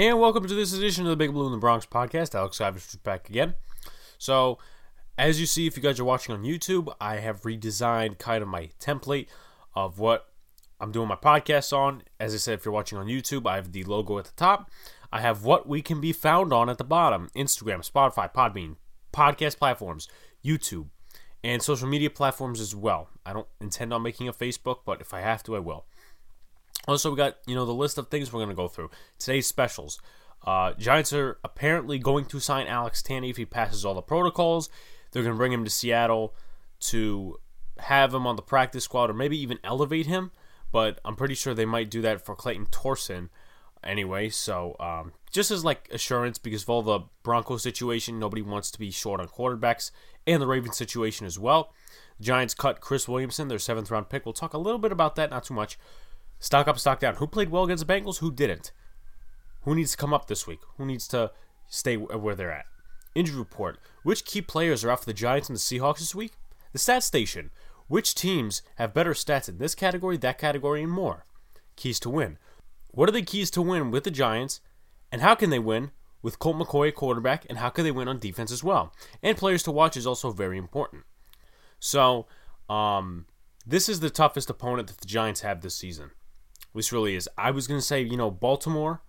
And welcome to this edition of the Big Blue in the Bronx podcast. Alex Savage is back again. So, as you see, if you guys are watching on YouTube, I have redesigned kind of my template of what I'm doing my podcast on. As I said, if you're watching on YouTube, I have the logo at the top. I have what we can be found on at the bottom Instagram, Spotify, Podbean, podcast platforms, YouTube, and social media platforms as well. I don't intend on making a Facebook, but if I have to, I will. Also, we got you know the list of things we're going to go through. Today's specials. Uh, Giants are apparently going to sign Alex Tanney if he passes all the protocols. They're going to bring him to Seattle to have him on the practice squad or maybe even elevate him. But I'm pretty sure they might do that for Clayton Thorson anyway. So um, just as like assurance because of all the Broncos situation, nobody wants to be short on quarterbacks, and the Ravens situation as well. Giants cut Chris Williamson, their seventh round pick. We'll talk a little bit about that, not too much. Stock up, stock down. Who played well against the Bengals? Who didn't? Who needs to come up this week? Who needs to stay where they're at? Injury report. Which key players are out for the Giants and the Seahawks this week? The stat station. Which teams have better stats in this category, that category, and more? Keys to win. What are the keys to win with the Giants, and how can they win with Colt McCoy quarterback, and how can they win on defense as well? And players to watch is also very important. So, um, this is the toughest opponent that the Giants have this season. This really is. I was going to say, you know, Baltimore,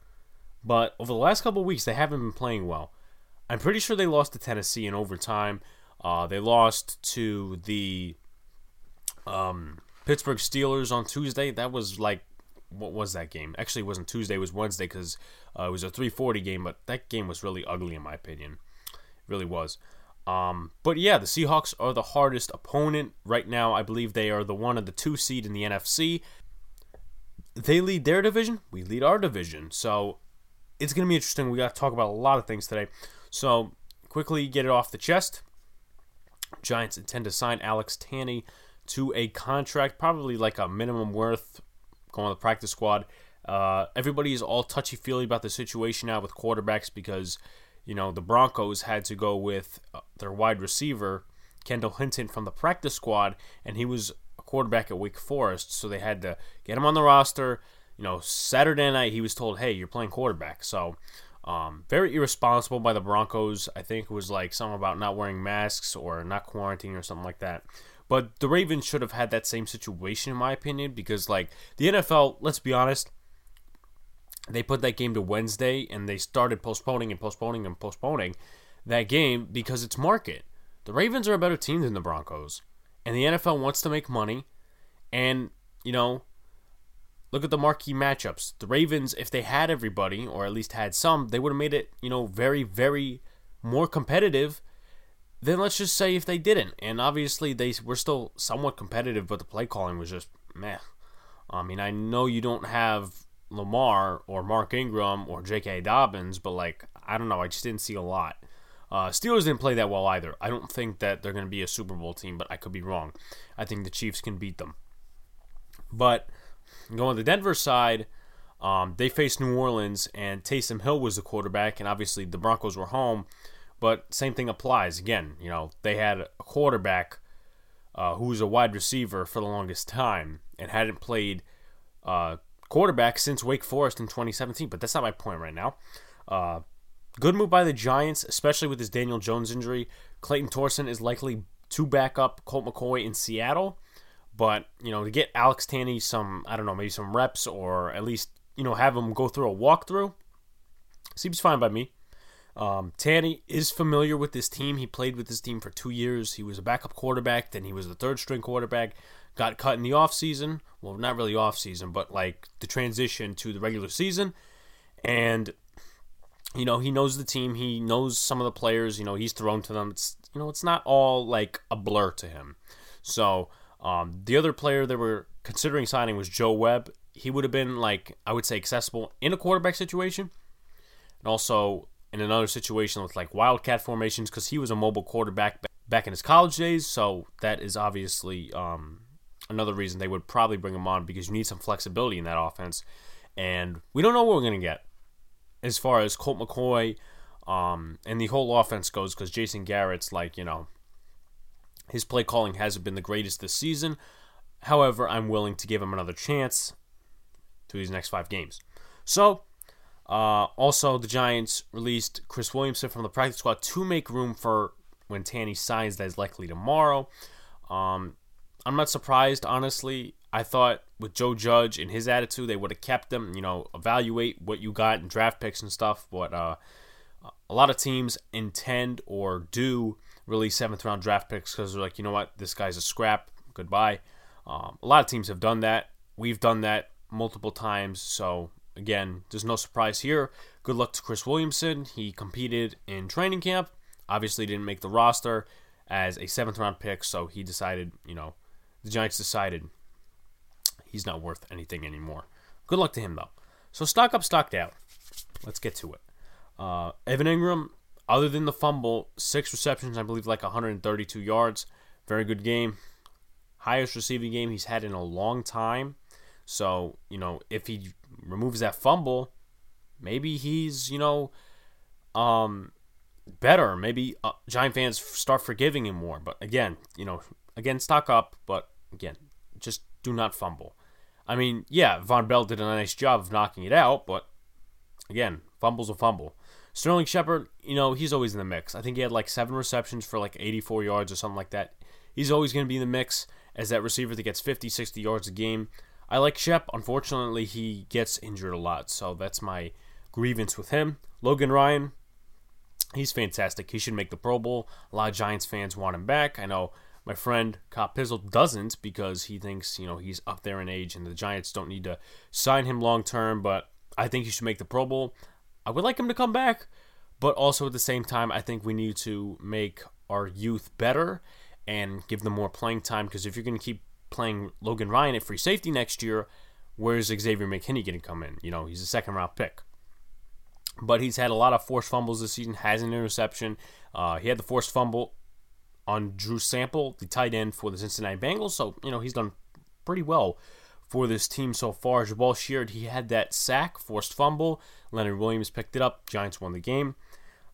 but over the last couple weeks, they haven't been playing well. I'm pretty sure they lost to Tennessee in overtime. Uh, they lost to the um, Pittsburgh Steelers on Tuesday. That was like, what was that game? Actually, it wasn't Tuesday. It was Wednesday because uh, it was a 340 game, but that game was really ugly in my opinion. It really was. Um, but yeah, the Seahawks are the hardest opponent right now. I believe they are the one of the two seed in the NFC they lead their division, we lead our division. So it's going to be interesting. We got to talk about a lot of things today. So quickly get it off the chest. Giants intend to sign Alex Tanney to a contract, probably like a minimum worth going on the practice squad. Uh, everybody is all touchy feely about the situation now with quarterbacks because, you know, the Broncos had to go with uh, their wide receiver, Kendall Hinton, from the practice squad, and he was quarterback at Wake Forest, so they had to get him on the roster. You know, Saturday night he was told, "Hey, you're playing quarterback." So, um, very irresponsible by the Broncos. I think it was like something about not wearing masks or not quarantining or something like that. But the Ravens should have had that same situation, in my opinion, because like the NFL, let's be honest, they put that game to Wednesday and they started postponing and postponing and postponing that game because it's market. The Ravens are a better team than the Broncos and the NFL wants to make money. And, you know, look at the marquee matchups. The Ravens, if they had everybody, or at least had some, they would have made it, you know, very, very more competitive than let's just say if they didn't. And obviously they were still somewhat competitive, but the play calling was just meh. I mean, I know you don't have Lamar or Mark Ingram or J.K. Dobbins, but like I don't know, I just didn't see a lot. Uh, Steelers didn't play that well either. I don't think that they're going to be a Super Bowl team, but I could be wrong. I think the Chiefs can beat them. But going to the Denver side, um, they faced New Orleans, and Taysom Hill was the quarterback, and obviously the Broncos were home. But same thing applies. Again, you know, they had a quarterback uh, who was a wide receiver for the longest time and hadn't played uh, quarterback since Wake Forest in 2017. But that's not my point right now. Uh, Good move by the Giants, especially with this Daniel Jones injury. Clayton Thorson is likely to back up Colt McCoy in Seattle. But, you know, to get Alex Tanney some, I don't know, maybe some reps or at least, you know, have him go through a walkthrough seems fine by me. Um, Tanney is familiar with this team. He played with this team for two years. He was a backup quarterback, then he was the third string quarterback. Got cut in the offseason. Well, not really offseason, but like the transition to the regular season. And you know, he knows the team. He knows some of the players. You know, he's thrown to them. It's you know, it's not all like a blur to him. So um, the other player they were considering signing was Joe Webb. He would have been like I would say accessible in a quarterback situation, and also in another situation with like wildcat formations because he was a mobile quarterback back in his college days. So that is obviously um, another reason they would probably bring him on because you need some flexibility in that offense, and we don't know what we're gonna get as far as Colt McCoy um, and the whole offense goes because Jason Garrett's like, you know, his play calling hasn't been the greatest this season. However, I'm willing to give him another chance to these next five games. So, Uh, also, the Giants released Chris Williamson from the practice squad to make room for when Tanney signs that is likely tomorrow. Um, I'm not surprised, honestly. I thought with Joe Judge and his attitude, they would have kept him. You know, evaluate what you got in draft picks and stuff. But uh, a lot of teams intend or do release seventh round draft picks because they're like, you know what, this guy's a scrap. Goodbye. Um, a lot of teams have done that. We've done that multiple times. So again, there's no surprise here. Good luck to Chris Williamson. He competed in training camp. Obviously, didn't make the roster as a seventh round pick. So he decided, you know, the Giants decided he's not worth anything anymore. Good luck to him though. So stock up, stock down. Let's get to it. Uh, Evan Engram, other than the fumble, six receptions, I believe like 132 yards. Very good game. Highest receiving game he's had in a long time. So, you know, if he removes that fumble, maybe he's, you know, um, better. Maybe uh, Giant fans start forgiving him more. But again, you know, again, stock up. But again, just do not fumble. I mean, yeah, Vonn Bell did a nice job of knocking it out, but again, fumble's a fumble. Sterling Shepard, you know, he's always in the mix. I think he had like seven receptions for like 84 yards or something like that. He's always going to be in the mix as that receiver that gets 50, 60 yards a game. I like Shep. Unfortunately, he gets injured a lot, so that's my grievance with him. Logan Ryan, he's fantastic. He should make the Pro Bowl. A lot of Giants fans want him back. I know my friend Cop Pizzle doesn't because he thinks, you know, he's up there in age and the Giants don't need to sign him long term, but I think he should make the Pro Bowl. I would like him to come back, but also at the same time, I think we need to make our youth better and give them more playing time because if you're going to keep playing Logan Ryan at free safety next year, where's Xavier McKinney going to come in? You know, he's a second round pick. But he's had a lot of forced fumbles this season, has an interception. Uh, he had the forced fumble on Drew Sample, the tight end for the Cincinnati Bengals. So, you know, he's done pretty well for this team so far. Jabaal Sheard, he had that sack, forced fumble. Leonard Williams picked it up. Giants won the game.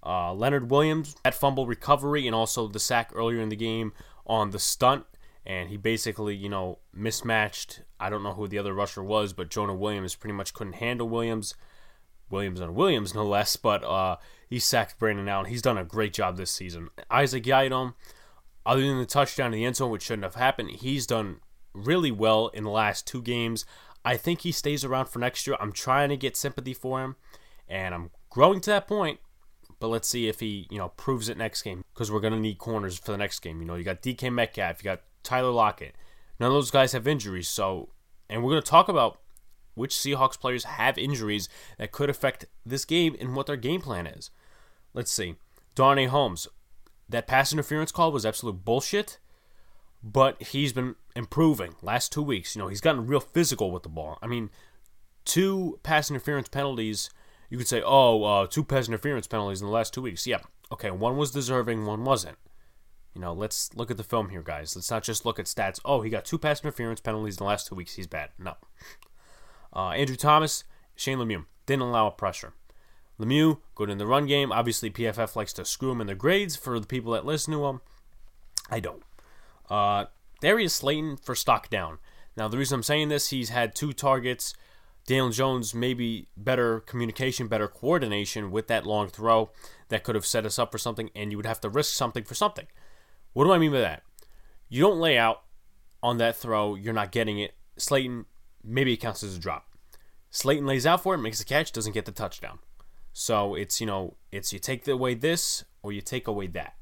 Uh, Leonard Williams that fumble recovery and also the sack earlier in the game on the stunt. And he basically, you know, mismatched. I don't know who the other rusher was, but Jonah Williams pretty much couldn't handle Williams. Williams on Williams, no less. But uh, he sacked Brandon Allen. He's done a great job this season. Isaac Yiadom, other than the touchdown in the end zone, which shouldn't have happened, he's done really well in the last two games. I think he stays around for next year. I'm trying to get sympathy for him, and I'm growing to that point. But let's see if he, you know, proves it next game because we're gonna need corners for the next game. You know, you got DK Metcalf, you got Tyler Lockett. None of those guys have injuries, so and we're gonna talk about which Seahawks players have injuries that could affect this game and what their game plan is. Let's see. Darnay Holmes, that pass interference call was absolute bullshit but he's been improving last two weeks. You know, he's gotten real physical with the ball. I mean, two pass interference penalties. You could say, oh, uh, two pass interference penalties in the last two weeks. Yeah, okay, one was deserving, one wasn't. You know, let's look at the film here, guys. Let's not just look at stats. Oh, he got two pass interference penalties in the last two weeks. He's bad. No. Uh, Andrew Thomas, Shane Lemieux didn't allow a pressure. Lemieux, good in the run game. Obviously, PFF likes to screw him in the grades for the people that listen to him. I don't. Uh, Darius Slayton for stock down. Now, the reason I'm saying this, he's had two targets. Daniel Jones, maybe better communication, better coordination with that long throw that could have set us up for something, and you would have to risk something for something. What do I mean by that? You don't lay out on that throw, you're not getting it. Slayton, maybe it counts as a drop. Slayton lays out for it, makes a catch, doesn't get the touchdown. So it's, you know, it's you take away this or you take away that.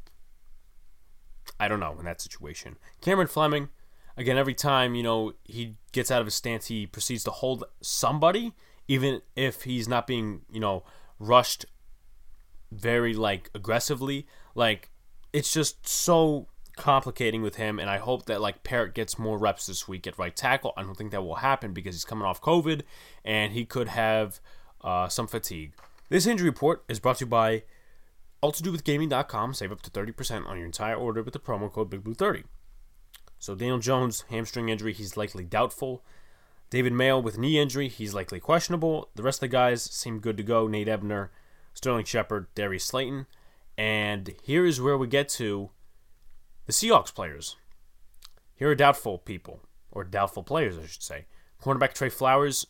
I don't know in that situation. Cameron Fleming, again, every time you know he gets out of his stance, he proceeds to hold somebody, even if he's not being you know rushed very like aggressively. Like it's just so complicating with him, and I hope that like Parrott gets more reps this week at right tackle. I don't think that will happen because he's coming off COVID and he could have uh, some fatigue. This injury report is brought to you by AllToDoWithGaming.com. Save up to 30% on your entire order with the promo code BigBlue30. So Daniel Jones, hamstring injury, he's likely doubtful. David Mayo with knee injury, he's likely questionable. The rest of the guys seem good to go. Nate Ebner, Sterling Shepard, Darius Slayton. And here is where we get to the Seahawks players. Here are doubtful people, or doubtful players, I should say. Cornerback Tre Flowers,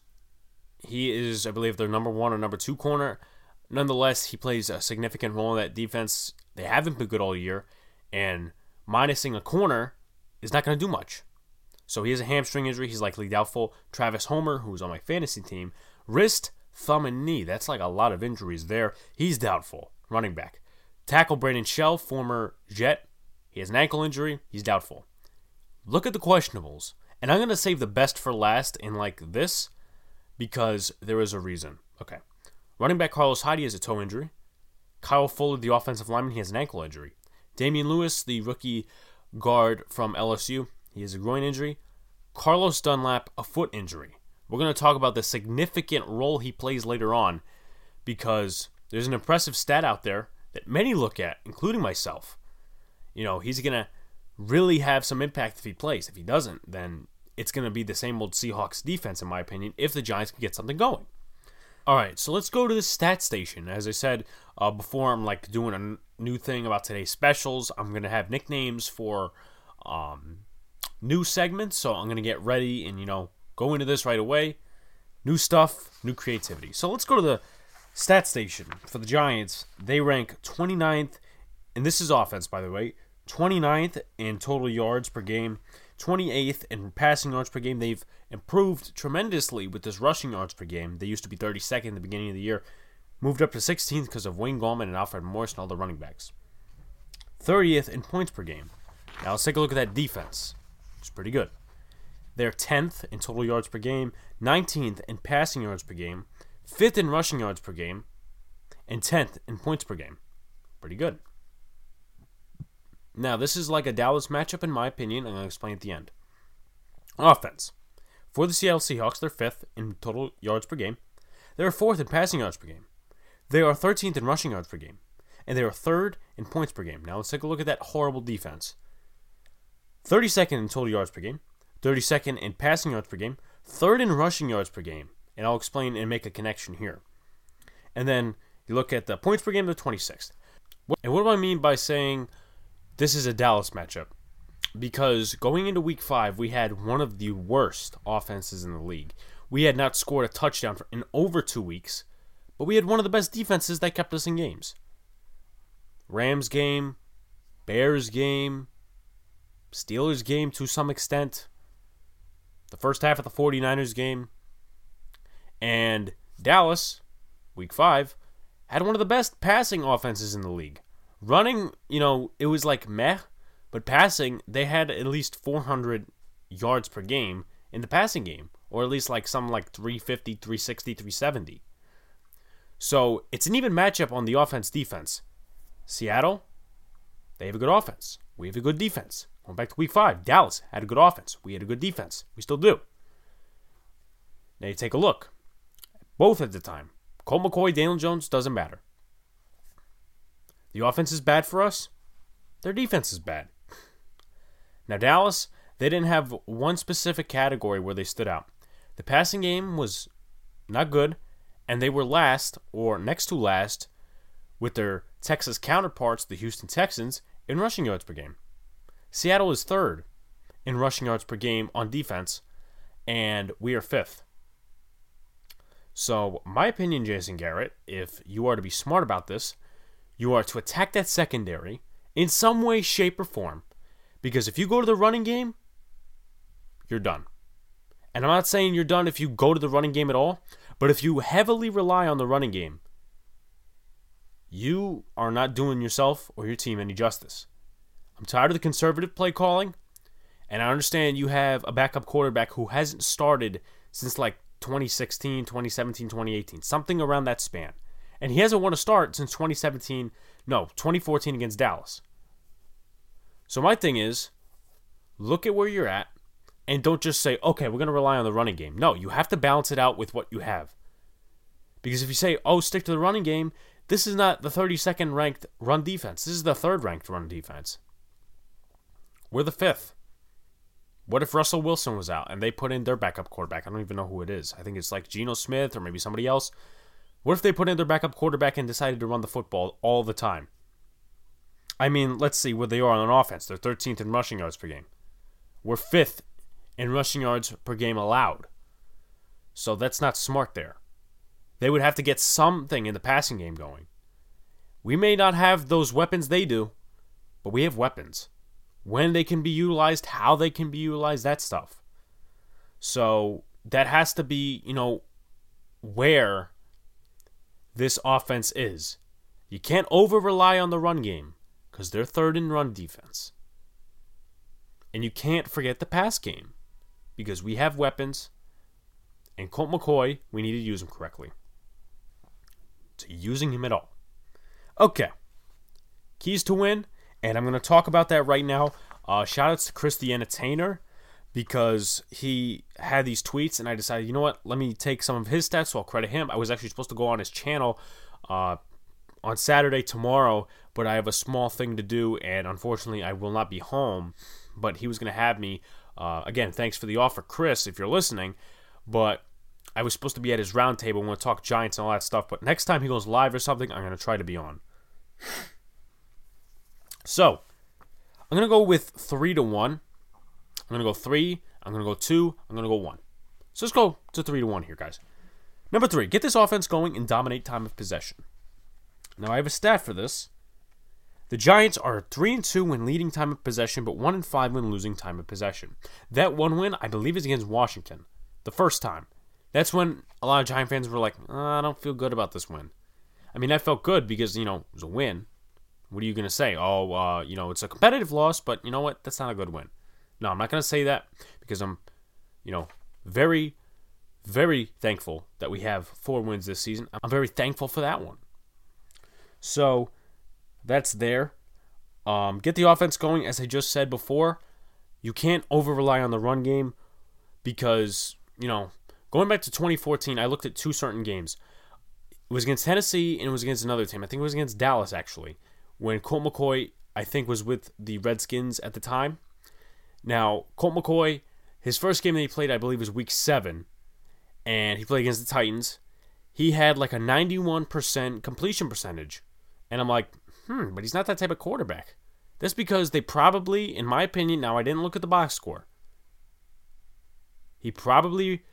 he is, I believe, their number one or number two corner. Nonetheless, he plays a significant role in that defense. They haven't been good all year, and minusing a corner is not going to do much. So he has a hamstring injury. He's likely doubtful. Travis Homer, who's on my fantasy team, wrist, thumb, and knee. That's like a lot of injuries there. He's doubtful. Running back. Tackle Brandon Shell, former Jet. He has an ankle injury. He's doubtful. Look at the questionables. And I'm going to save the best for last in like this because there is a reason. Okay. Running back Carlos Hyde has a toe injury. Kyle Fuller, the offensive lineman, he has an ankle injury. Damien Lewis, the rookie guard from LSU, he has a groin injury. Carlos Dunlap, a foot injury. We're going to talk about the significant role he plays later on because there's an impressive stat out there that many look at, including myself. You know, he's going to really have some impact if he plays. If he doesn't, then it's going to be the same old Seahawks defense, in my opinion, if the Giants can get something going. All right, so let's go to the stat station. As I said uh, before, I'm like doing a new thing about today's specials. I'm going to have nicknames for um, new segments, so I'm going to get ready and, you know, go into this right away. New stuff, new creativity. So let's go to the stat station for the Giants. They rank 29th, and this is offense, by the way, 29th in total yards per game, 28th in passing yards per game. They've improved tremendously with this rushing yards per game. They used to be 32nd in the beginning of the year, moved up to 16th because of Wayne Gallman and Alfred Morris and all the running backs. 30th in points per game. Now let's take a look at that defense. It's pretty good. They're 10th in total yards per game, 19th in passing yards per game, 5th in rushing yards per game, and 10th in points per game. Pretty good. Now, this is like a Dallas matchup, in my opinion. and to explain at the end. Offense. For the Seattle Seahawks, they're fifth in total yards per game. They are fourth in passing yards per game. They are 13th in rushing yards per game. And they are third in points per game. Now, let's take a look at that horrible defense 32nd in total yards per game, 32nd in passing yards per game, third in rushing yards per game. And I'll explain and make a connection here. And then you look at the points per game, they're 26th. And what do I mean by saying this is a Dallas matchup? Because going into week five, we had one of the worst offenses in the league. We had not scored a touchdown in over two weeks, but we had one of the best defenses that kept us in games. Rams game, Bears game, Steelers game to some extent, the first half of the 49ers game, and Dallas, week five, had one of the best passing offenses in the league. Running, you know, it was like meh, but passing, they had at least 400 yards per game in the passing game, or at least like some like 350, 360, 370. So it's an even matchup on the offense defense. Seattle, they have a good offense. We have a good defense. Going back to week five, Dallas had a good offense. We had a good defense. We still do. Now you take a look. Both at the time. Colt McCoy, Daniel Jones, doesn't matter. The offense is bad for us. Their defense is bad. Now, Dallas, they didn't have one specific category where they stood out. The passing game was not good, and they were last, or next to last, with their Texas counterparts, the Houston Texans, in rushing yards per game. Seattle is third in rushing yards per game on defense, and we are fifth. So, my opinion, Jason Garrett, if you are to be smart about this, you are to attack that secondary in some way, shape, or form. Because if you go to the running game, you're done. And I'm not saying you're done if you go to the running game at all, but if you heavily rely on the running game, you are not doing yourself or your team any justice. I'm tired of the conservative play calling, and I understand you have a backup quarterback who hasn't started since like 2016, 2017, 2018, something around that span. And he hasn't won a start since 2017, no, 2014 against Dallas. So my thing is, look at where you're at and don't just say, okay, we're going to rely on the running game. No, you have to balance it out with what you have. Because if you say, oh, stick to the running game, this is not the 32nd ranked run defense. This is the third ranked run defense. We're the fifth. What if Russell Wilson was out and they put in their backup quarterback? I don't even know who it is. I think it's like Geno Smith or maybe somebody else. What if they put in their backup quarterback and decided to run the football all the time? I mean, let's see where they are on offense. They're 13th in rushing yards per game. We're fifth in rushing yards per game allowed. So that's not smart there. They would have to get something in the passing game going. We may not have those weapons they do, but we have weapons. When they can be utilized, how they can be utilized, that stuff. So that has to be, you know, where this offense is. You can't over rely on the run game because they're third in run defense. And you can't forget the pass game because we have weapons. And Colt McCoy, we need to use him correctly. To using him at all. Okay. Keys to win, and I'm going to talk about that right now. Uh, shout outs to Chris the Entertainer because he had these tweets, and I decided, you know what, let me take some of his stats, so I'll credit him. I was actually supposed to go on his channel uh, on Saturday tomorrow, but I have a small thing to do, and unfortunately, I will not be home. But he was going to have me. Uh, again, thanks for the offer, Chris, if you're listening. But I was supposed to be at his roundtable. and We'll talk Giants and all that stuff. But next time he goes live or something, I'm going to try to be on. So, I'm going to go with 3 to 1. I'm going to go 3. I'm going to go 2. I'm going to go 1. So let's go to 3 to 1 here, guys. Number 3, get this offense going and dominate time of possession. Now, I have a stat for this. The Giants are 3 and 2 when leading time of possession, but 1 and 5 when losing time of possession. That one win, I believe, is against Washington. The first time. That's when a lot of Giant fans were like, oh, I don't feel good about this win. I mean, I felt good because, you know, it was a win. What are you going to say? Oh, uh, you know, it's a competitive loss, but you know what? That's not a good win. No, I'm not going to say that because I'm, you know, very, very thankful that we have four wins this season. I'm very thankful for that one. So that's there. Um, get the offense going, as I just said before. You can't over rely on the run game because, you know, going back to 2014, I looked at two certain games. It was against Tennessee and it was against another team. I think it was against Dallas, actually, when Colt McCoy, I think, was with the Redskins at the time. Now, Colt McCoy, his first game that he played, I believe, was week seven, and he played against the Titans. He had like a 91% completion percentage. And I'm like, hmm, but he's not that type of quarterback. That's because they probably, in my opinion, now I didn't look at the box score. He probably,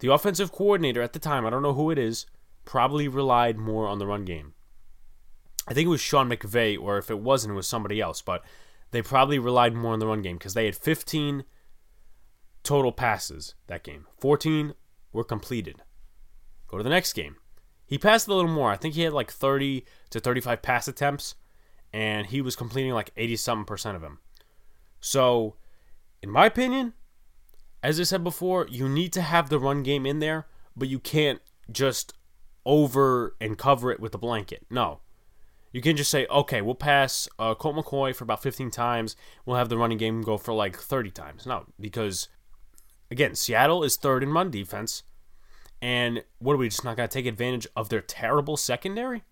the offensive coordinator at the time, I don't know who it is, probably relied more on the run game. I think it was Sean McVay, or if it wasn't, it was somebody else, but they probably relied more on the run game because they had 15 total passes that game. 14 were completed. Go to the next game. He passed a little more. I think he had like 30 to 35 pass attempts, and he was completing like 80 something percent of them. So, in my opinion, as I said before, you need to have the run game in there, but you can't just over and cover it with a blanket. No. You can just say, okay, we'll pass uh, Colt McCoy for about 15 times. We'll have the running game go for like 30 times. No, because, again, Seattle is third in run defense. And what are we just not going to take advantage of their terrible secondary?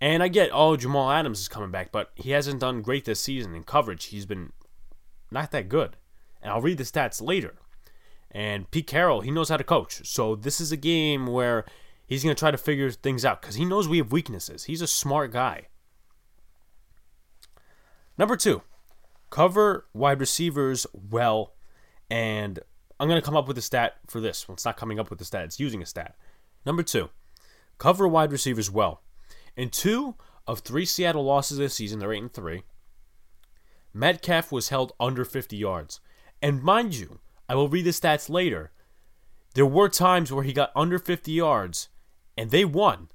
And I get, oh, Jamal Adams is coming back, but he hasn't done great this season in coverage. He's been not that good. And I'll read the stats later. And Pete Carroll, he knows how to coach. So this is a game where he's going to try to figure things out because he knows we have weaknesses. He's a smart guy. Number two, cover wide receivers well and I'm going to come up with a stat for this. Well, it's not coming up with a stat, it's using a stat. Number two, cover wide receivers well. In two of three Seattle losses this season, they're 8 and 3. Metcalf was held under 50 yards. And mind you, I will read the stats later. There were times where he got under 50 yards and they won.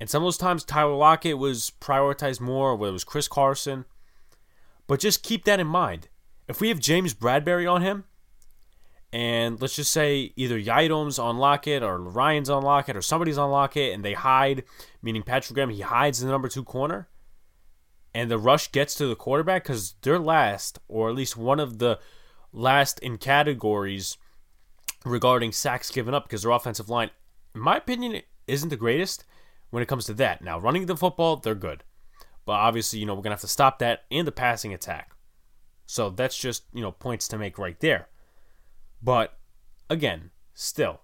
And some of those times Tyler Lockett was prioritized more, whether it was Chris Carson. But just keep that in mind. If we have James Bradberry on him, and let's just say either Yiadom's on Lockett or Ryan's on Lockett or somebody's on Lockett and they hide, meaning Patrick Graham, he hides in the number two corner, and the rush gets to the quarterback because they're last, or at least one of the last in categories regarding sacks given up because their offensive line, in my opinion, isn't the greatest when it comes to that. Now, running the football, they're good. But obviously, you know, we're going to have to stop that and the passing attack. So that's just, you know, points to make right there. But again, still,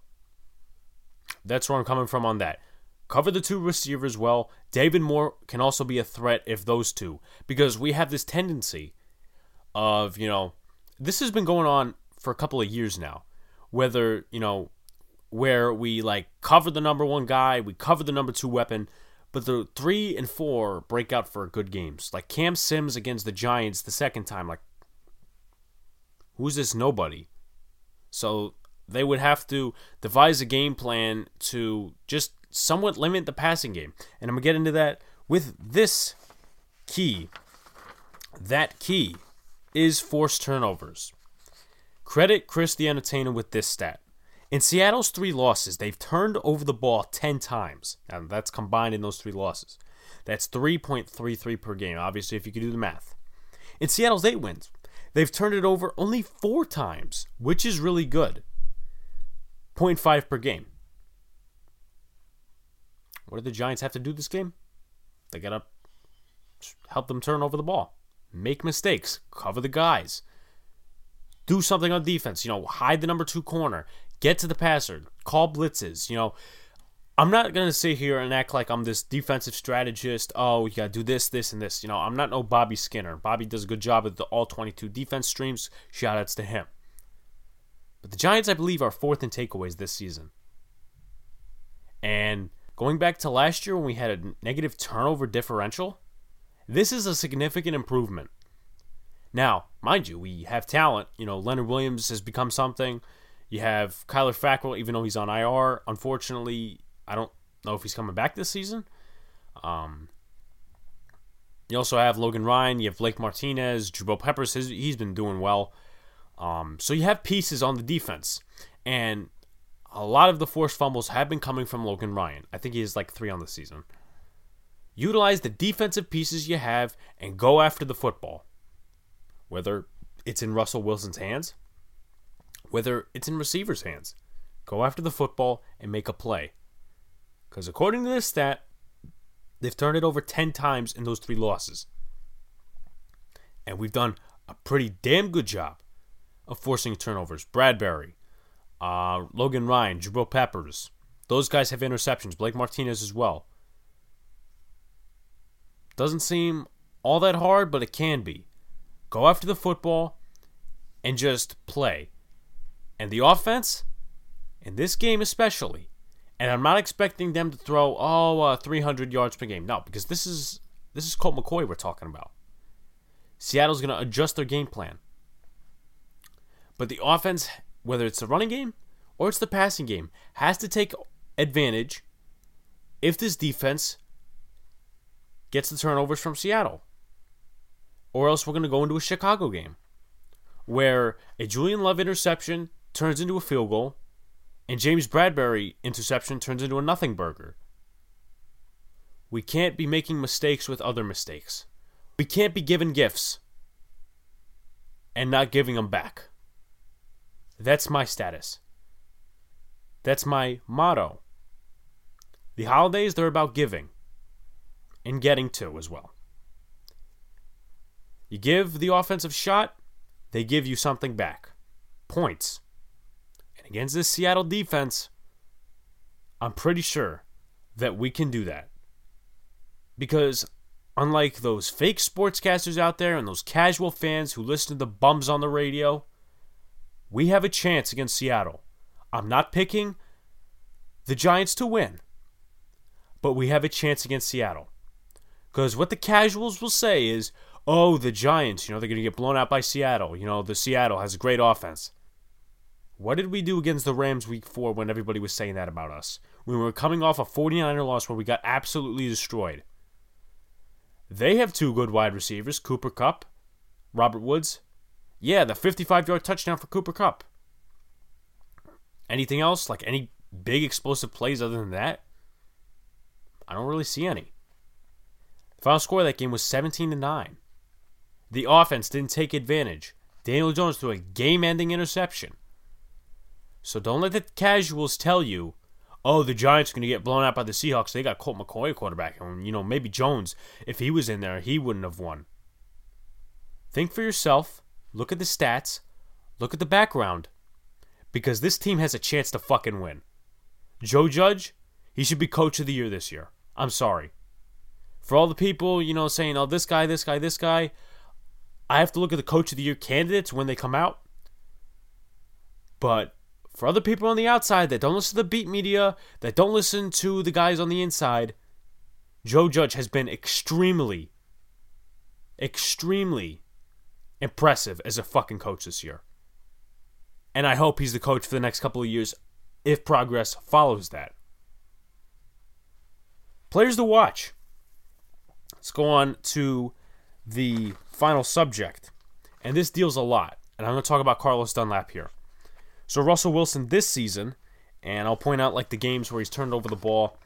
that's where I'm coming from on that. Cover the two receivers well. David Moore can also be a threat if those two, because we have this tendency of, you know, this has been going on for a couple of years now, whether, you know, where we like cover the number one guy, we cover the number two weapon, but the three and four break out for good games. Like Cam Sims against the Giants the second time, like who's this nobody? So they would have to devise a game plan to just somewhat limit the passing game. And I'm to get into that with this key. That key is forced turnovers. Credit Chris the Entertainer with this stat. In Seattle's three losses, they've turned over the ball 10 times. Now, that's combined in those three losses. That's 3.33 per game, obviously, if you could do the math. In Seattle's eight wins, they've turned it over only four times, which is really good. 0.5 per game. What do the Giants have to do this game? They got to help them turn over the ball, make mistakes, cover the guys, do something on defense. You know, hide the number two corner, get to the passer, call blitzes. You know, I'm not gonna sit here and act like I'm this defensive strategist. Oh, you gotta do this, this, and this. You know, I'm not no Bobby Skinner. Bobby does a good job with the all 22 defense streams. Shout Shoutouts to him. But the Giants, I believe, are fourth in takeaways this season. And going back to last year when we had a negative turnover differential, this is a significant improvement. Now, mind you, we have talent. You know, Leonard Williams has become something. You have Kyler Fackrell, even though he's on IR. Unfortunately, I don't know if he's coming back this season. Um, you also have Logan Ryan. You have Blake Martinez. Jabril Peppers. His, he's been doing well. Um, so you have pieces on the defense, and a lot of the forced fumbles have been coming from Logan Ryan. I think he has like three on the season. Utilize the defensive pieces you have and go after the football. Whether it's in Russell Wilson's hands, whether it's in receivers' hands, go after the football and make a play. Because according to this stat, they've turned it over 10 times in those three losses. And we've done a pretty damn good job of forcing turnovers. Bradberry, uh, Logan Ryan, Jabril Peppers. Those guys have interceptions. Blake Martinez as well. Doesn't seem all that hard, but it can be. Go after the football and just play. And the offense, in this game especially, and I'm not expecting them to throw oh uh, 300 yards per game. No, because this is this is Colt McCoy we're talking about. Seattle's going to adjust their game plan. But the offense, whether it's the running game or it's the passing game, has to take advantage if this defense gets the turnovers from Seattle. Or else we're going to go into a Chicago game where a Julian Love interception turns into a field goal and James Bradberry interception turns into a nothing burger. We can't be making mistakes with other mistakes. We can't be given gifts and not giving them back. That's my status. That's my motto. The holidays, they're about giving and getting to as well. You give the offensive shot, they give you something back points. Against this Seattle defense, I'm pretty sure that we can do that. Because unlike those fake sportscasters out there and those casual fans who listen to the bums on the radio, we have a chance against Seattle. I'm not picking the Giants to win, but we have a chance against Seattle. Because what the casuals will say is, oh, the Giants, you know, they're going to get blown out by Seattle. You know, the Seattle has a great offense. What did we do against the Rams week four when everybody was saying that about us? We were coming off a 49er loss where we got absolutely destroyed. They have two good wide receivers, Cooper Kupp, Robert Woods. Yeah, the 55 yard touchdown for Cooper Kupp. Anything else? Like any big explosive plays other than that? I don't really see any. The final score of that game was 17 to 9. The offense didn't take advantage. Daniel Jones threw a game ending interception. So don't let the casuals tell you, oh, the Giants are going to get blown out by the Seahawks. They got Colt McCoy quarterback. And, you know, maybe Jones, if he was in there, he wouldn't have won. Think for yourself. Look at the stats. Look at the background. Because this team has a chance to fucking win. Joe Judge, he should be coach of the year this year. I'm sorry. For all the people, you know, saying, oh, this guy, this guy, this guy, I have to look at the coach of the year candidates when they come out. But for other people on the outside that don't listen to the beat media, that don't listen to the guys on the inside, Joe Judge has been extremely, extremely impressive as a fucking coach this year. And I hope he's the coach for the next couple of years if progress follows that. Players to watch. Let's go on to the final subject. And this deals a lot. And I'm going to talk about Carlos Dunlap here. So, Russell Wilson this season, and I'll point out like the games where he's turned over the ball.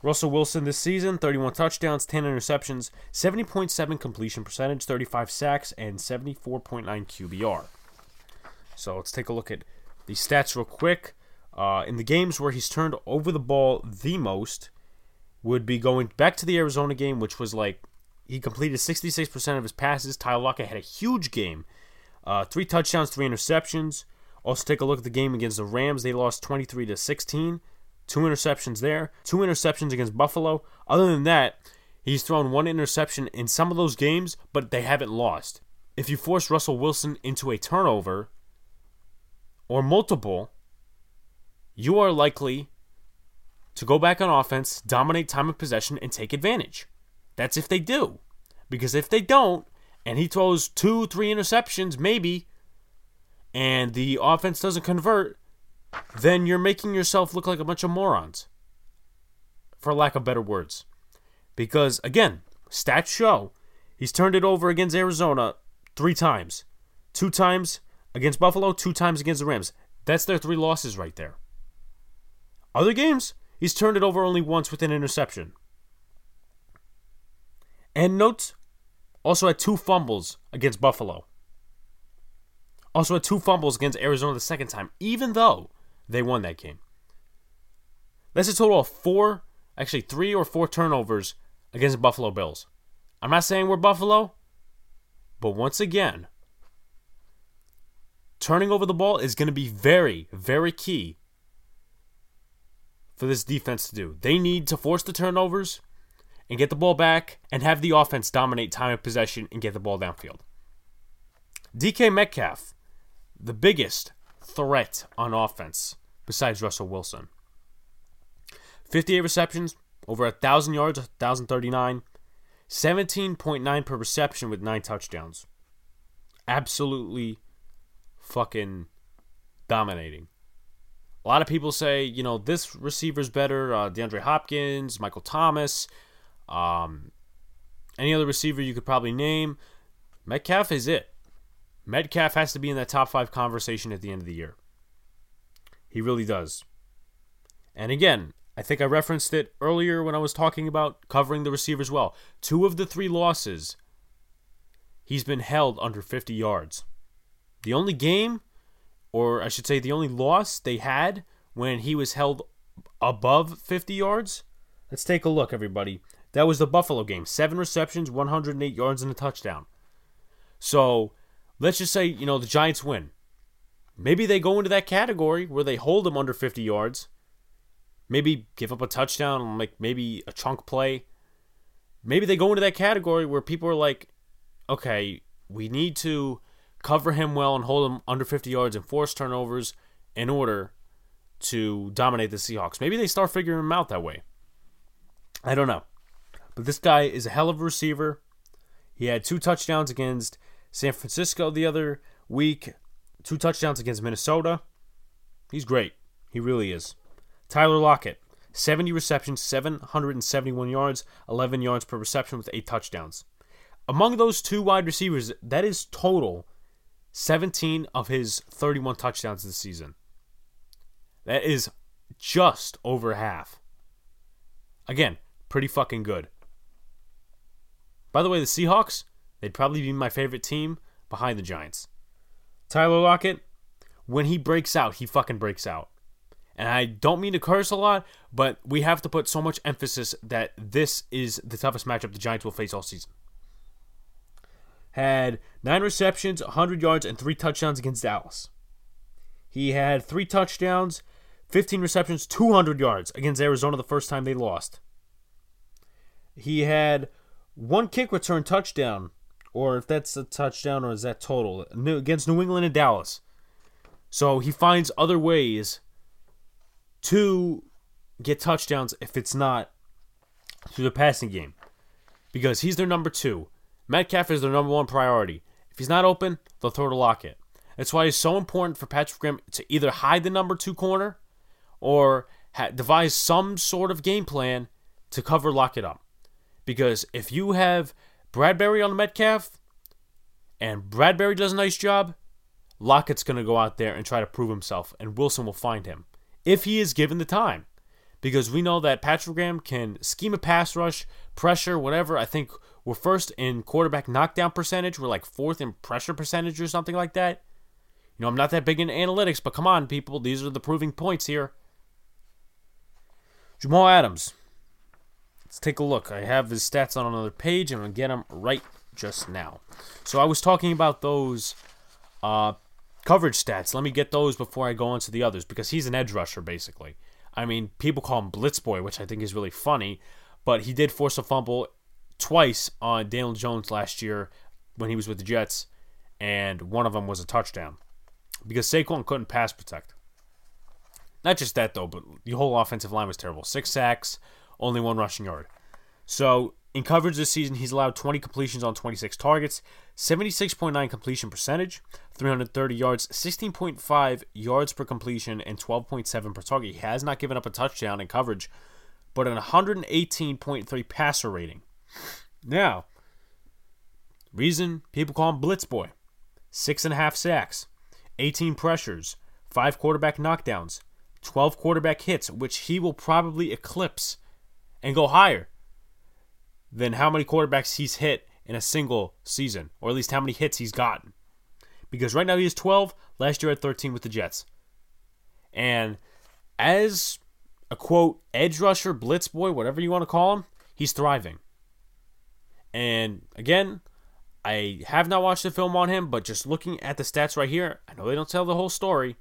Russell Wilson this season, 31 touchdowns, 10 interceptions, 70.7 completion percentage, 35 sacks, and 74.9 QBR. So let's take a look at the stats real quick. Uh, in the games where he's turned over the ball the most, would be going back to the Arizona game, which was like he completed 66% of his passes. Tyler Lockett had a huge game. Uh, three touchdowns, three interceptions. Also, take a look at the game against the Rams. They lost 23 to 16. Two interceptions there. Two interceptions against Buffalo. Other than that, he's thrown one interception in some of those games, but they haven't lost. If you force Russell Wilson into a turnover or multiple, you are likely to go back on offense, dominate time of possession, and take advantage. That's if they do. Because if they don't, and he throws two, three interceptions, maybe, and the offense doesn't convert, then you're making yourself look like a bunch of morons. For lack of better words. Because, again, stats show he's turned it over against Arizona three times. Two times against Buffalo, two times against the Rams. That's their three losses right there. Other games, he's turned it over only once with an interception. And note, also had two fumbles against Buffalo. Also had two fumbles against Arizona the second time, even though they won that game. That's a total of four, actually three or four turnovers against the Buffalo Bills. I'm not saying we're Buffalo, but once again, turning over the ball is going to be very, very key for this defense to do. They need to force the turnovers and get the ball back and have the offense dominate time of possession and get the ball downfield. DK Metcalf, the biggest threat on offense besides Russell Wilson. 58 receptions, over 1,000 yards, 1,039, 17.9 per reception with nine touchdowns. Absolutely fucking dominating. A lot of people say, you know, this receiver's better. Uh, DeAndre Hopkins, Michael Thomas, um, any other receiver you could probably name. Metcalf is it. Metcalf has to be in that top five conversation at the end of the year. He really does. And again, I think I referenced it earlier when I was talking about covering the receivers well. Two of the three losses, he's been held under 50 yards. The only game or I should say, the only loss they had when he was held above 50 yards. Let's take a look, everybody. That was the Buffalo game. Seven receptions, 108 yards, and a touchdown. So let's just say, you know, the Giants win. Maybe they go into that category where they hold him under 50 yards. Maybe give up a touchdown, like maybe a chunk play. Maybe they go into that category where people are like, okay, we need to cover him well and hold him under 50 yards and force turnovers in order to dominate the Seahawks. Maybe they start figuring him out that way. I don't know. But this guy is a hell of a receiver. He had two touchdowns against San Francisco the other week, two touchdowns against Minnesota. He's great. He really is. Tyler Lockett, 70 receptions, 771 yards, 11 yards per reception with eight touchdowns. Among those two wide receivers, that is total 17 of his 31 touchdowns this season. That is just over half. Again, pretty fucking good. By the way, the Seahawks, they'd probably be my favorite team behind the Giants. Tyler Lockett, when he breaks out, he fucking breaks out. And I don't mean to curse a lot, but we have to put so much emphasis that this is the toughest matchup the Giants will face all season had nine receptions, 100 yards, and three touchdowns against Dallas. He had three touchdowns, 15 receptions, 200 yards against Arizona the first time they lost. He had one kick return touchdown, or if that's a touchdown or is that total, against New England and Dallas. So he finds other ways to get touchdowns if it's not through the passing game. Because he's their number two. Metcalf is their number one priority. If he's not open, they'll throw to Lockett. That's why it's so important for Patrick Graham to either hide the number two corner or ha- devise some sort of game plan to cover Lockett up. Because if you have Bradberry on the Metcalf and Bradberry does a nice job, Lockett's going to go out there and try to prove himself, and Wilson will find him if he is given the time. Because we know that Patrick Graham can scheme a pass rush, pressure, whatever. I think we're first in quarterback knockdown percentage. We're like fourth in pressure percentage or something like that. You know, I'm not that big in analytics, but come on, people. These are the proving points here. Jamal Adams. Let's take a look. I have his stats on another page. I'm going to get them right just now. So I was talking about those uh, coverage stats. Let me get those before I go on to the others because he's an edge rusher, basically. I mean, people call him Blitz Boy, which I think is really funny, but he did force a fumble twice on Daniel Jones last year when he was with the Jets, and one of them was a touchdown because Saquon couldn't pass protect. Not just that though, but the whole offensive line was terrible. Six sacks, only one rushing yard. So in coverage this season, he's allowed 20 completions on 26 targets, 76.9 completion percentage, 330 yards, 16.5 yards per completion, and 12.7 per target. He has not given up a touchdown in coverage, but an 118.3 passer rating. Now, reason people call him Blitz Boy: six and a half sacks, 18 pressures, five quarterback knockdowns, 12 quarterback hits, which he will probably eclipse and go higher than how many quarterbacks he's hit in a single season, or at least how many hits he's gotten. Because right now he has 12, last year had 13 with the Jets. And as a quote, edge rusher, blitz boy, whatever you want to call him, he's thriving. And again, I have not watched the film on him, but just looking at the stats right here, I know they don't tell the whole story,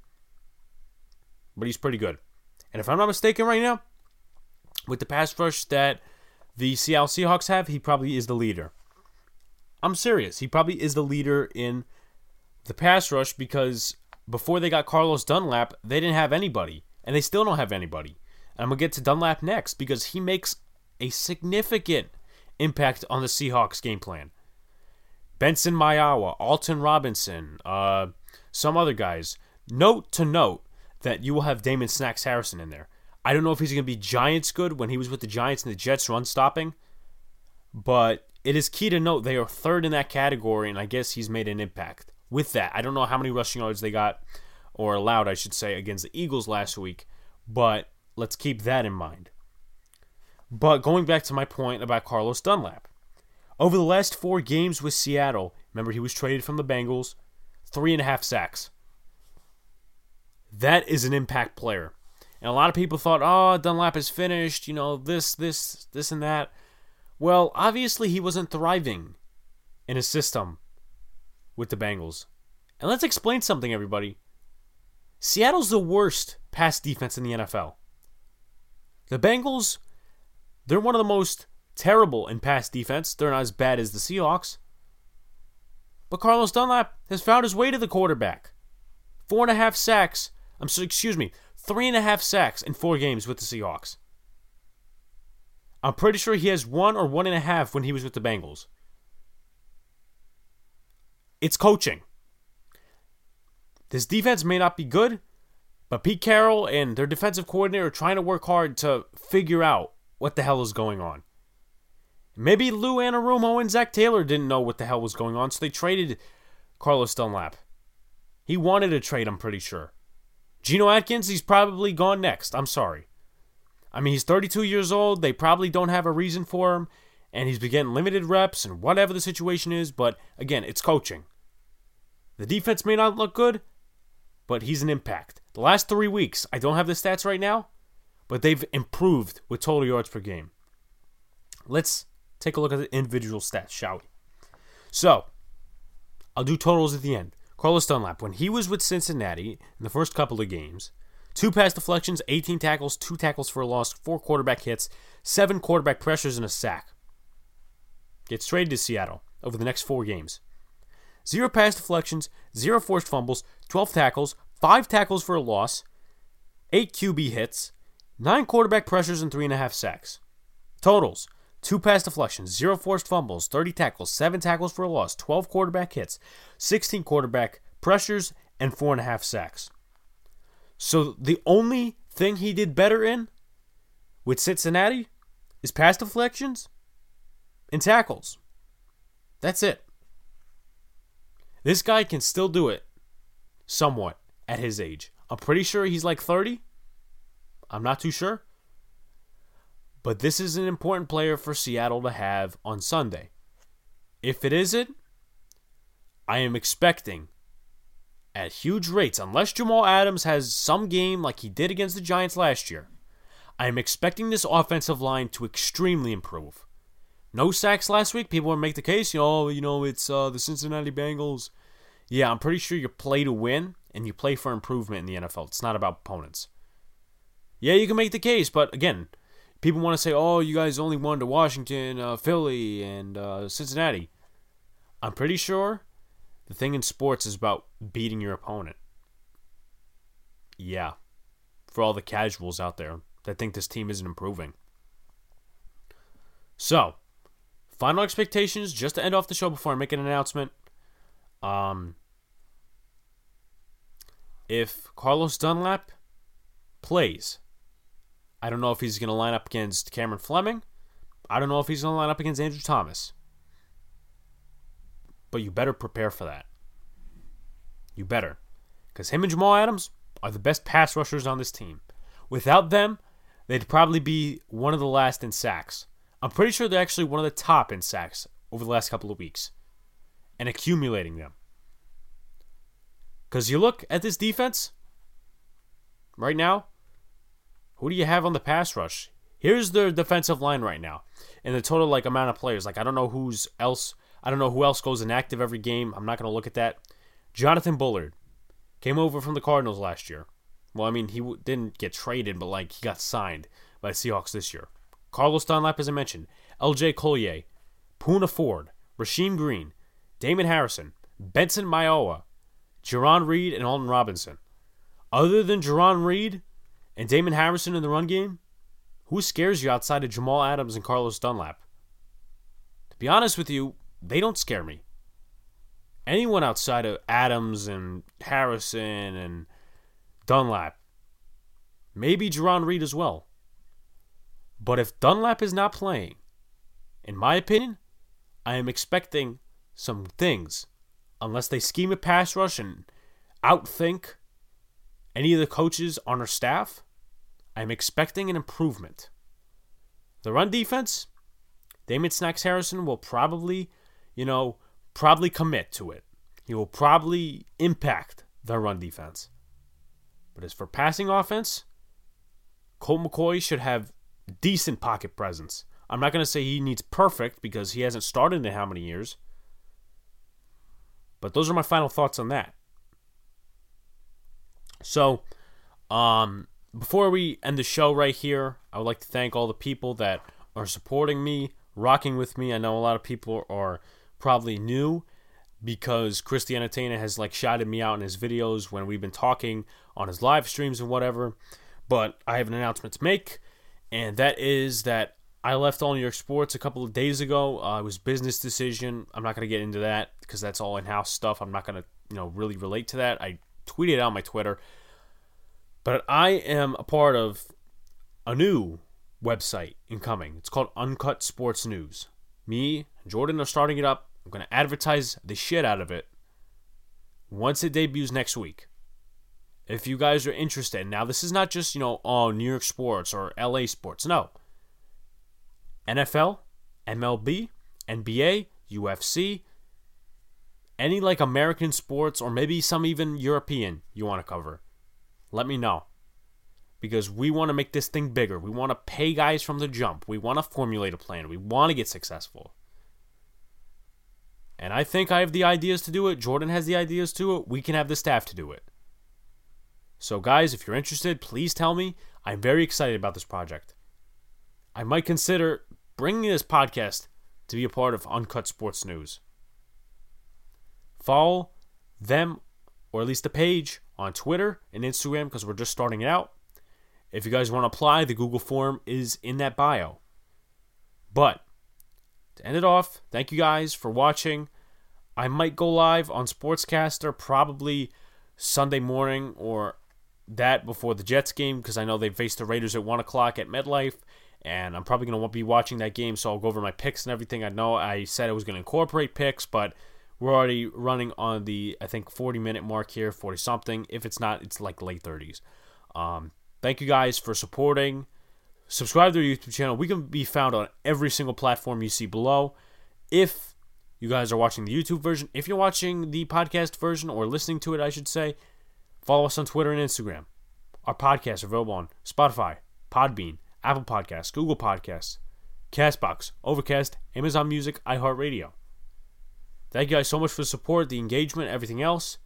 but he's pretty good. And if I'm not mistaken right now, with the pass rush that the Seattle Seahawks have, he probably is the leader. I'm serious. He probably is the leader in the pass rush because before they got Carlos Dunlap, they didn't have anybody, and they still don't have anybody. And I'm going to get to Dunlap next because he makes a significant impact on the Seahawks game plan. Benson Mayowa, Alton Robinson, uh, some other guys. Note to note that you will have Damon Snacks Harrison in there. I don't know if he's going to be Giants good when he was with the Giants and the Jets run stopping, but it is key to note they are third in that category, and I guess he's made an impact. With that, I don't know how many rushing yards they got, or allowed, I should say, against the Eagles last week, but let's keep that in mind. But going back to my point about Carlos Dunlap, over the last four games with Seattle, remember he was traded from the Bengals, three and a half sacks. That is an impact player. And a lot of people thought, oh, Dunlap is finished, you know, this, this, this, and that. Well, obviously, he wasn't thriving in his system with the Bengals. And let's explain something, everybody. Seattle's the worst pass defense in the NFL. The Bengals, they're one of the most terrible in pass defense. They're not as bad as the Seahawks. But Carlos Dunlap has found his way to the quarterback. Four and a half sacks. I'm so, excuse me, three and a half sacks in four games with the Seahawks. I'm pretty sure he has one or one and a half when he was with the Bengals. It's coaching. This defense may not be good, but Pete Carroll and their defensive coordinator are trying to work hard to figure out what the hell is going on. Maybe Lou Anarumo and Zac Taylor didn't know what the hell was going on, so they traded Carlos Dunlap. He wanted a trade, I'm pretty sure. Geno Atkins, he's probably gone next. I'm sorry. I mean, he's 32 years old. They probably don't have a reason for him, and he's been getting limited reps and whatever the situation is. But again, it's coaching. The defense may not look good, but he's an impact. The last three weeks, I don't have the stats right now, but they've improved with total yards per game. Let's take a look at the individual stats, shall we? So, I'll do totals at the end. Carlos Dunlap, when he was with Cincinnati in the first couple of games, two pass deflections, 18 tackles, two tackles for a loss, four quarterback hits, seven quarterback pressures, and a sack. Gets traded to Seattle over the next four games. Zero pass deflections, zero forced fumbles, 12 tackles, five tackles for a loss, eight QB hits, nine quarterback pressures, and three and a half sacks. Totals two pass deflections, zero forced fumbles, 30 tackles, seven tackles for a loss, 12 quarterback hits, 16 quarterback pressures, and four and a half sacks. So the only thing he did better in with Cincinnati is pass deflections and tackles. That's it. This guy can still do it somewhat at his age. I'm pretty sure he's like 30. I'm not too sure. But this is an important player for Seattle to have on Sunday. If it isn't, I am expecting at huge rates, unless Jamal Adams has some game like he did against the Giants last year, I am expecting this offensive line to extremely improve. No sacks last week. People will make the case, you know, you know, it's uh, the Cincinnati Bengals. Yeah, I'm pretty sure you play to win and you play for improvement in the NFL. It's not about opponents. Yeah, you can make the case, but again, people want to say, "Oh, you guys only won to Washington, uh, Philly, and uh, Cincinnati." I'm pretty sure the thing in sports is about beating your opponent. Yeah, for all the casuals out there that think this team isn't improving. So, final expectations just to end off the show before I make an announcement. Um, if Carlos Dunlap plays, I don't know if he's going to line up against Cameron Fleming. I don't know if he's going to line up against Andrew Thomas. But you better prepare for that. You better. Because him and Jamal Adams are the best pass rushers on this team. Without them, they'd probably be one of the last in sacks. I'm pretty sure they're actually one of the top in sacks over the last couple of weeks and accumulating them. Because you look at this defense right now, who do you have on the pass rush? Here's the defensive line right now, and the total like amount of players. Like I don't know who's else. I don't know who else goes inactive every game. I'm not gonna look at that. Jonathan Bullard came over from the Cardinals last year. Well, I mean he w- didn't get traded, but like he got signed by Seahawks this year. Carlos Dunlap, as I mentioned, L.J. Collier, Poona Ford, Rasheem Green, Damon Harrison, Benson Mayowa, Jarran Reed, and Alton Robinson. Other than Jarran Reed, and Damon Harrison in the run game, who scares you outside of Jamal Adams and Carlos Dunlap? To be honest with you, they don't scare me. Anyone outside of Adams and Harrison and Dunlap, maybe Jarran Reed as well. But if Dunlap is not playing, in my opinion, I am expecting some things, unless they scheme a pass rush and outthink any of the coaches on our staff, I'm expecting an improvement. The run defense, Damon Snacks Harrison will probably, you know, probably commit to it. He will probably impact the run defense. But as for passing offense, Colt McCoy should have decent pocket presence. I'm not going to say he needs perfect because he hasn't started in how many years. But those are my final thoughts on that. So, um, before we end the show right here, I would like to thank all the people that are supporting me, rocking with me. I know a lot of people are probably new because Chris the Entertainer has like shouted me out in his videos when we've been talking on his live streams and whatever. But I have an announcement to make, and that is that I left All New York Sports a couple of days ago. Uh, it was business decision. I'm not going to get into that because that's all in-house stuff. I'm not going to, you know, really relate to that. I tweeted out on my Twitter. But I am a part of a new website incoming. It's called Uncut Sports News. Me and Jordan are starting it up. I'm going to advertise the shit out of it once it debuts next week. If you guys are interested, now this is not just, you know, oh, New York sports or LA sports. No. NFL, MLB, NBA, UFC, any like American sports or maybe some even European you want to cover, let me know. Because we want to make this thing bigger. We want to pay guys from the jump. We want to formulate a plan. We want to get successful. And I think I have the ideas to do it. Jordan has the ideas to it. We can have the staff to do it. So, guys, if you're interested, please tell me. I'm very excited about this project. I might consider bringing this podcast to be a part of Uncut Sports News. Follow them or at least a page on Twitter and Instagram because we're just starting it out. If you guys want to apply, the Google form is in that bio. But to end it off, thank you guys for watching. I might go live on Sportscaster probably Sunday morning or that before the Jets game because I know they face the Raiders at 1 o'clock at MetLife. And I'm probably going to be watching that game, so I'll go over my picks and everything. I know I said I was going to incorporate picks, but we're already running on the, I think, 40 minute mark here, 40 something. If it's not, it's like late 30s. Um, thank you guys for supporting. Subscribe to our YouTube channel. We can be found on every single platform you see below. If you guys are watching the YouTube version, if you're watching the podcast version or listening to it, I should say, follow us on Twitter and Instagram. Our podcasts are available on Spotify, Podbean, Apple Podcasts, Google Podcasts, Castbox, Overcast, Amazon Music, iHeartRadio. Thank you guys so much for the support, the engagement, everything else.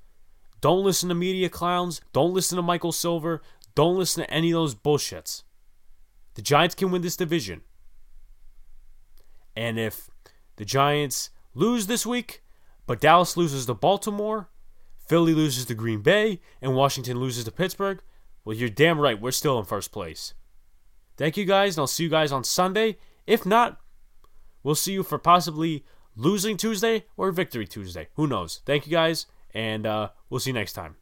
Don't listen to media clowns. Don't listen to Michael Silver. Don't listen to any of those bullshits. The Giants can win this division. And if the Giants lose this week, but Dallas loses to Baltimore, Philly loses to Green Bay, and Washington loses to Pittsburgh, well, you're damn right, we're still in first place. Thank you guys, and I'll see you guys on Sunday. If not, we'll see you for possibly losing Tuesday or victory Tuesday. Who knows? Thank you guys, and uh, we'll see you next time.